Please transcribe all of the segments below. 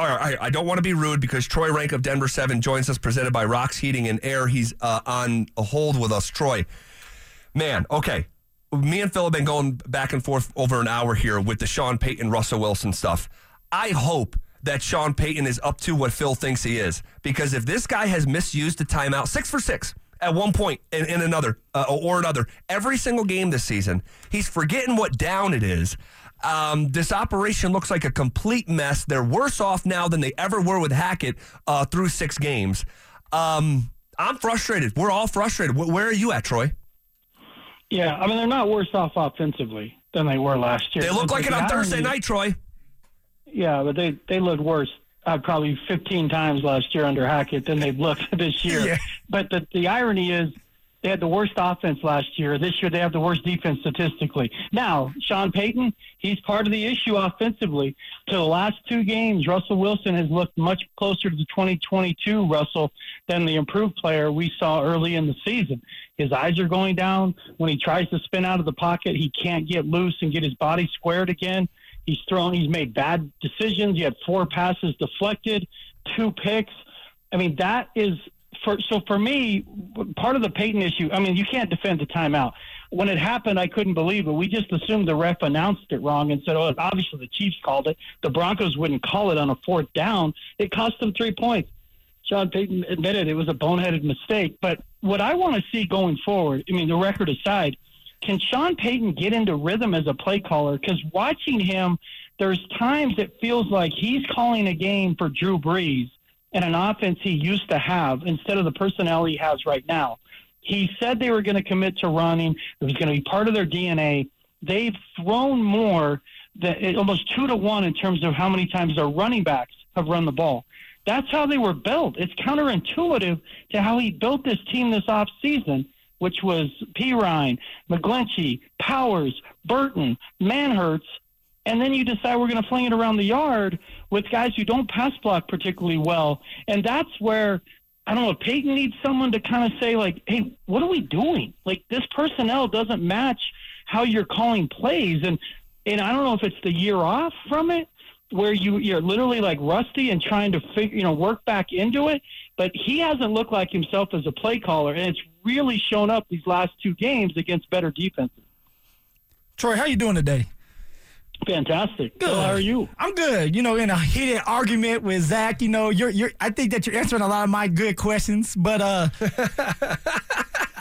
all right, I don't want to be rude because Troy Renck of Denver 7 joins us, presented by Rocks Heating and Air. He's uh, on a hold with us. Troy, man, okay. Me and Phil have been going back and forth over an hour here with the Sean Payton, Russell Wilson stuff. I hope that Sean Payton is up to what Phil thinks he is because if this guy has misused the timeout, six for six, at one point in, in another uh, or another every single game this season. He's forgetting what down it is. Um, this operation looks like a complete mess. They're worse off now than they ever were with Hackett uh, through six games. Um, I'm frustrated. We're all frustrated. Where are you at, Troy? Yeah, I mean they're not worse off offensively than they were last year. They look like it on Thursday night, Troy. Yeah, but they they looked worse uh, probably 15 times last year under Hackett than they've looked this year. Yeah. But the, the irony is they had the worst offense last year. This year they have the worst defense statistically. Now, Sean Payton, he's part of the issue offensively. To the last two games, Russell Wilson has looked much closer to the 2022 Russell than the improved player we saw early in the season. His eyes are going down. When he tries to spin out of the pocket, he can't get loose and get his body squared again. He's thrown. He's made bad decisions. He had four passes deflected, two picks. I mean, that is for. So for me, part of the Payton issue. I mean, you can't defend the timeout. When it happened, I couldn't believe it. We just assumed the ref announced it wrong and said, "Oh, obviously the Chiefs called it." The Broncos wouldn't call it on a fourth down. It cost them three points. Sean Payton admitted it was a boneheaded mistake. But what I want to see going forward, I mean, the record aside, can Sean Payton get into rhythm as a play caller? Because watching him, there's times it feels like he's calling a game for Drew Brees and an offense he used to have instead of the personnel he has right now. He said they were going to commit to running. It was going to be part of their DNA. They've thrown more, than, eh, almost two to one in terms of how many times their running backs have run the ball. That's how they were built. It's counterintuitive to how he built this team this offseason which was Perine, McGlinchey, Powers, Burton, Manhertz, and then you decide we're going to fling it around the yard with guys who don't pass block particularly well. And that's where I don't know. Payton needs someone to kind of say like, "Hey, what are we doing? Like this personnel doesn't match how you're calling plays." And and I don't know if it's the year off from it, where you you're literally like rusty and trying to figure you know work back into it. But he hasn't looked like himself as a play caller, and it's really shown up these last two games against better defenses. Troy, how you doing today? Fantastic. Good. how are you? I'm good. You know, in a heated argument with Zach, you know, you're you're I think that you're answering a lot of my good questions, but uh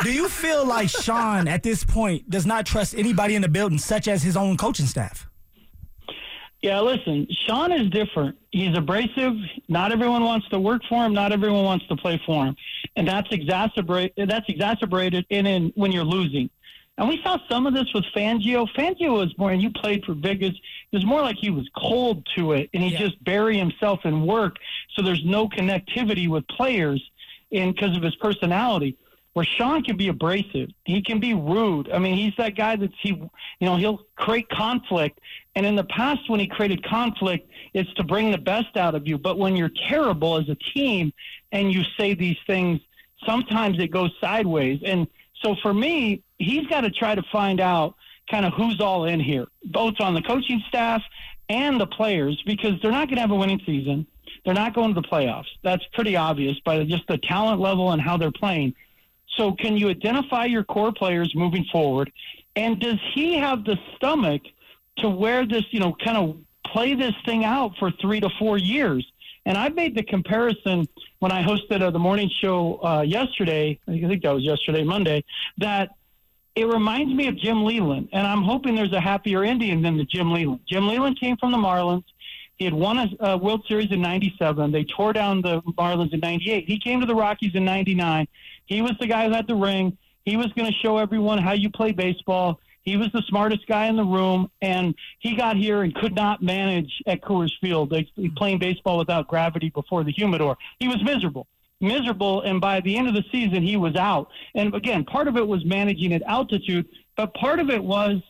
do you feel like Sean at this point does not trust anybody in the building such as his own coaching staff? Yeah, listen, Sean is different. He's abrasive. Not everyone wants to work for him. Not everyone wants to play for him, and that's exacerbated. That's exacerbated in, in when you're losing. And we saw some of this with Fangio. Fangio was more, and you played for Vegas. It was more like he was cold to it, and he yeah. just bury himself in work. So there's no connectivity with players, and because of his personality where Sean can be abrasive. He can be rude. I mean, he's that guy that's he, you know, he'll create conflict. And in the past, when he created conflict, it's to bring the best out of you. But when you're terrible as a team and you say these things, sometimes it goes sideways. And so for me, he's got to try to find out kind of who's all in here, both on the coaching staff and the players, because they're not going to have a winning season. They're not going to the playoffs. That's pretty obvious by just the talent level and how they're playing. So, can you identify your core players moving forward? And does he have the stomach to wear this, you know, kind of play this thing out for three to four years? And I made the comparison when I hosted uh, the morning show uh, yesterday. I think that was yesterday, Monday. That it reminds me of Jim Leyland, and I'm hoping there's a happier Indian than the Jim Leyland. Jim Leyland came from the Marlins. He had won a, a World Series in '97. They tore down the Marlins in '98. He came to the Rockies in '99. He was the guy who had the ring. He was going to show everyone how you play baseball. He was the smartest guy in the room, and he got here and could not manage at Coors Field. Playing baseball without gravity before the humidor. He was miserable, miserable, and by the end of the season, he was out. And again, part of it was managing at altitude, but part of it was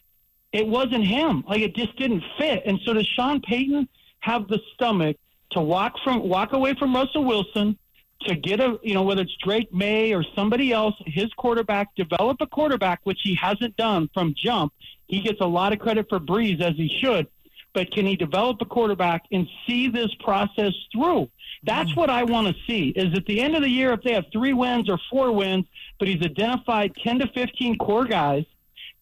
it wasn't him. Like it just didn't fit. And so does Sean Payton have the stomach to walk from walk away from Russell Wilson? To get a, you know, whether it's Drake Maye or somebody else, his quarterback, develop a quarterback, which he hasn't done from jump. He gets a lot of credit for Brees, as he should. but can he develop a quarterback and see this process through? That's what I want to see. Is at the end of the year, if they have three wins or four wins, but he's identified 10 to 15 core guys,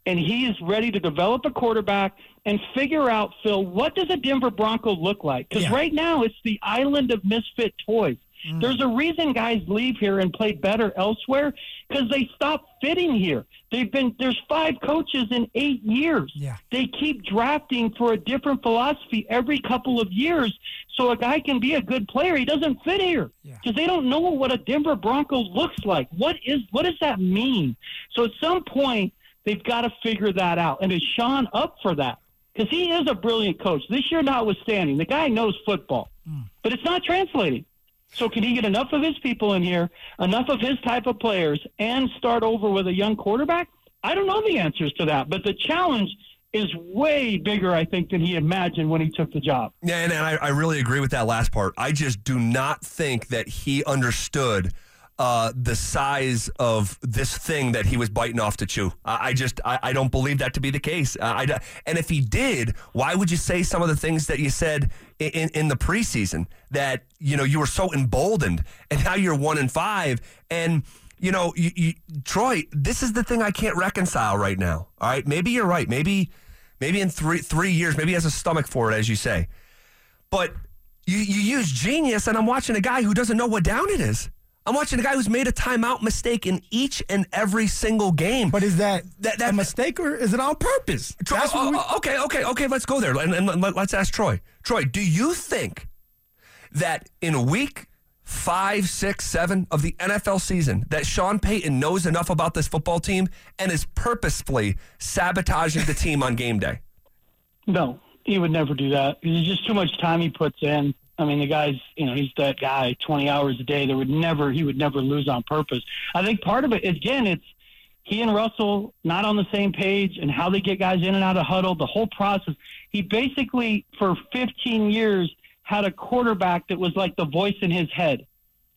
and he is ready to develop a quarterback and figure out, Phil, what does a Denver Bronco look like? Because Yeah. right now it's the island of misfit toys. Mm. There's a reason guys leave here and play better elsewhere because they stop fitting here. They've been there's five coaches in eight years. Yeah. They keep drafting for a different philosophy every couple of years, so a guy can be a good player. He doesn't fit here Yeah. because they don't know what a Denver Bronco looks like. What is what does that mean? So at some point they've got to figure that out. And is Sean up for that? Because he is a brilliant coach. This year notwithstanding, the guy knows football, mm. but it's not translating. So can he get enough of his people in here, enough of his type of players, and start over with a young quarterback? I don't know the answers to that, but the challenge is way bigger, I think, than he imagined when he took the job. Yeah, and, and I, I really agree with that last part. I just do not think that he understood uh, the size of this thing that he was biting off to chew. I, I just I, I don't believe that to be the case. Uh, I, and if he did, why would you say some of the things that you said in, in, in the preseason that you know you were so emboldened, and now you're one and five, and you know you, you, Troy, this is the thing I can't reconcile right now. All right, maybe you're right. Maybe maybe in three three years, maybe he has a stomach for it, as you say. But you, you use genius, and I'm watching a guy who doesn't know what down it is. I'm watching a guy who's made a timeout mistake in each and every single game. But is that, That- that- a mistake or is it on purpose? Troy, That's what oh, we- oh, okay, okay, okay. Let's go there, and, and let- let's ask Troy. Troy, do you think that in week five, six, seven of the NFL season, that Sean Payton knows enough about this football team and is purposefully sabotaging the team on game day? No, he would never do that. There's just too much time he puts in. I mean, the guy's, you know, he's that guy 20 hours a day. There would never, he would never lose on purpose. I think part of it, again, it's he and Russell not on the same page and how they get guys in and out of huddle, the whole process. He basically, for 15 years, had a quarterback that was like the voice in his head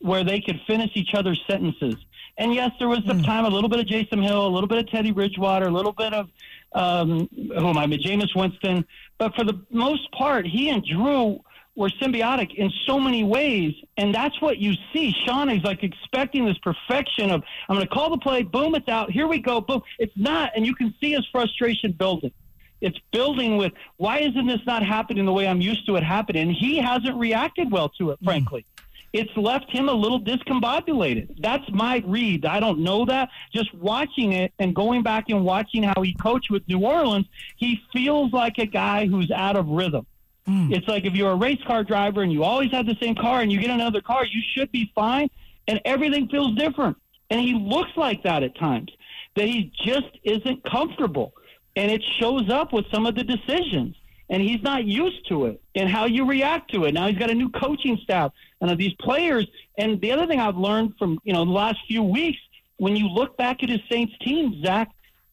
where they could finish each other's sentences. And yes, there was some time, a little bit of Taysom Hill, a little bit of Teddy Bridgewater, a little bit of um, who am I, Jameis Winston. But for the most part, he and Drew were symbiotic in so many ways, and that's what you see. Sean is like expecting this perfection of I'm going to call the play, boom, it's out, here we go, boom. It's not, and you can see his frustration building. It's building with why isn't this not happening the way I'm used to it happening? And he hasn't reacted well to it, hmm. frankly. It's left him a little discombobulated. That's my read. I don't know that. Just watching it and going back and watching how he coached with New Orleans, he feels like a guy who's out of rhythm. Mm. It's like if you're a race car driver and you always have the same car and you get another car, you should be fine, and everything feels different. And he looks like that at times, that he just isn't comfortable. And it shows up with some of the decisions. And he's not used to it and how you react to it. Now he's got a new coaching staff and these players. And the other thing I've learned from, you know, the last few weeks, when you look back at his Saints team, Zach,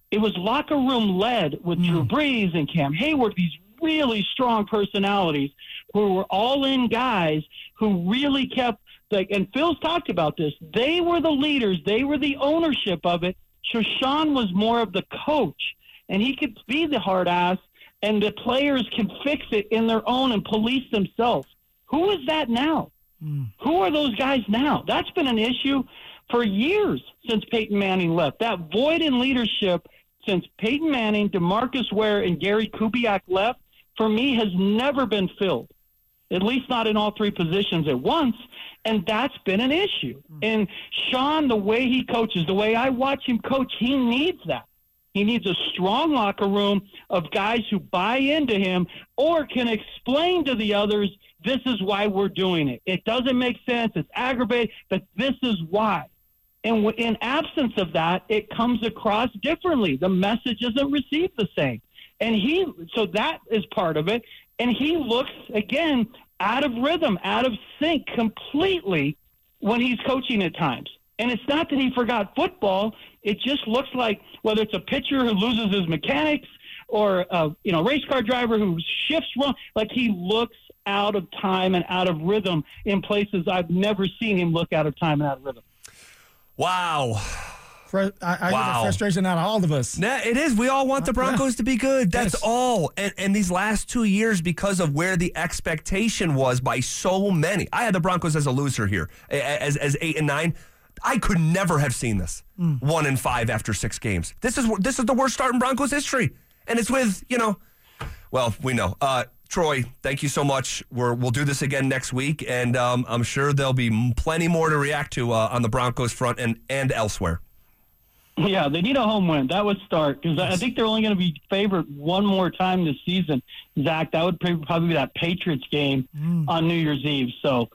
it was locker room led with mm. Drew Brees and Cam Hayward, these really strong personalities who were all in guys who really kept like and Phil's talked about this. They were the leaders, they were the ownership of it. So Sean was more of the coach and he could be the hard ass and the players can fix it in their own and police themselves. Who is that now? Hmm. Who are those guys now? That's been an issue for years since Peyton Manning left. That void in leadership since Peyton Manning, Demarcus Ware, and Gary Kubiak left, for me, has never been filled. At least not in all three positions at once. And that's been an issue. Hmm. And Sean, the way he coaches, the way I watch him coach, he needs that. He needs a strong locker room of guys who buy into him or can explain to the others, this is why we're doing it. It doesn't make sense. It's aggravating, but this is why. And in absence of that, it comes across differently. The message isn't received the same. And he, so that is part of it. And he looks, again, out of rhythm, out of sync completely when he's coaching at times. And it's not that he forgot football. It just looks like whether it's a pitcher who loses his mechanics or a you know race car driver who shifts wrong, like he looks out of time and out of rhythm in places I've never seen him look out of time and out of rhythm. Wow. I, I wow. hear the frustration out of all of us. Nah, it is. We all want the Broncos to be good. That's yes. all. And, and these last two years, because of where the expectation was by so many, I had the Broncos as a loser here, as as eight and nine. I could never have seen this mm. one and five after six games. This is this is the worst start in Broncos history, and it's with you know, well we know. Uh, Troy, thank you so much. We're, we'll do this again next week, and um, I'm sure there'll be plenty more to react to uh, on the Broncos front and and elsewhere. Yeah, they need a home win. That would start because I think they're only going to be favored one more time this season. Zach, that would probably be that Patriots game mm. on New Year's Eve. So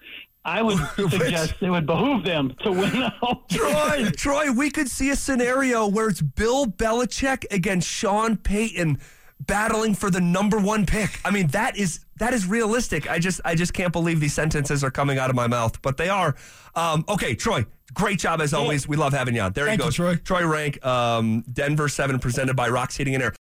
I would suggest it would behoove them to win Troy, Troy, we could see a scenario where it's Bill Belichick against Sean Payton battling for the number one pick. I mean, that is that is realistic. I just I just can't believe these sentences are coming out of my mouth, but they are. Um, okay, Troy, great job as always. We love having you on. There Thank you go, you, Troy. Troy Renck, um, Denver Seven, presented by Rocks Heating and Air.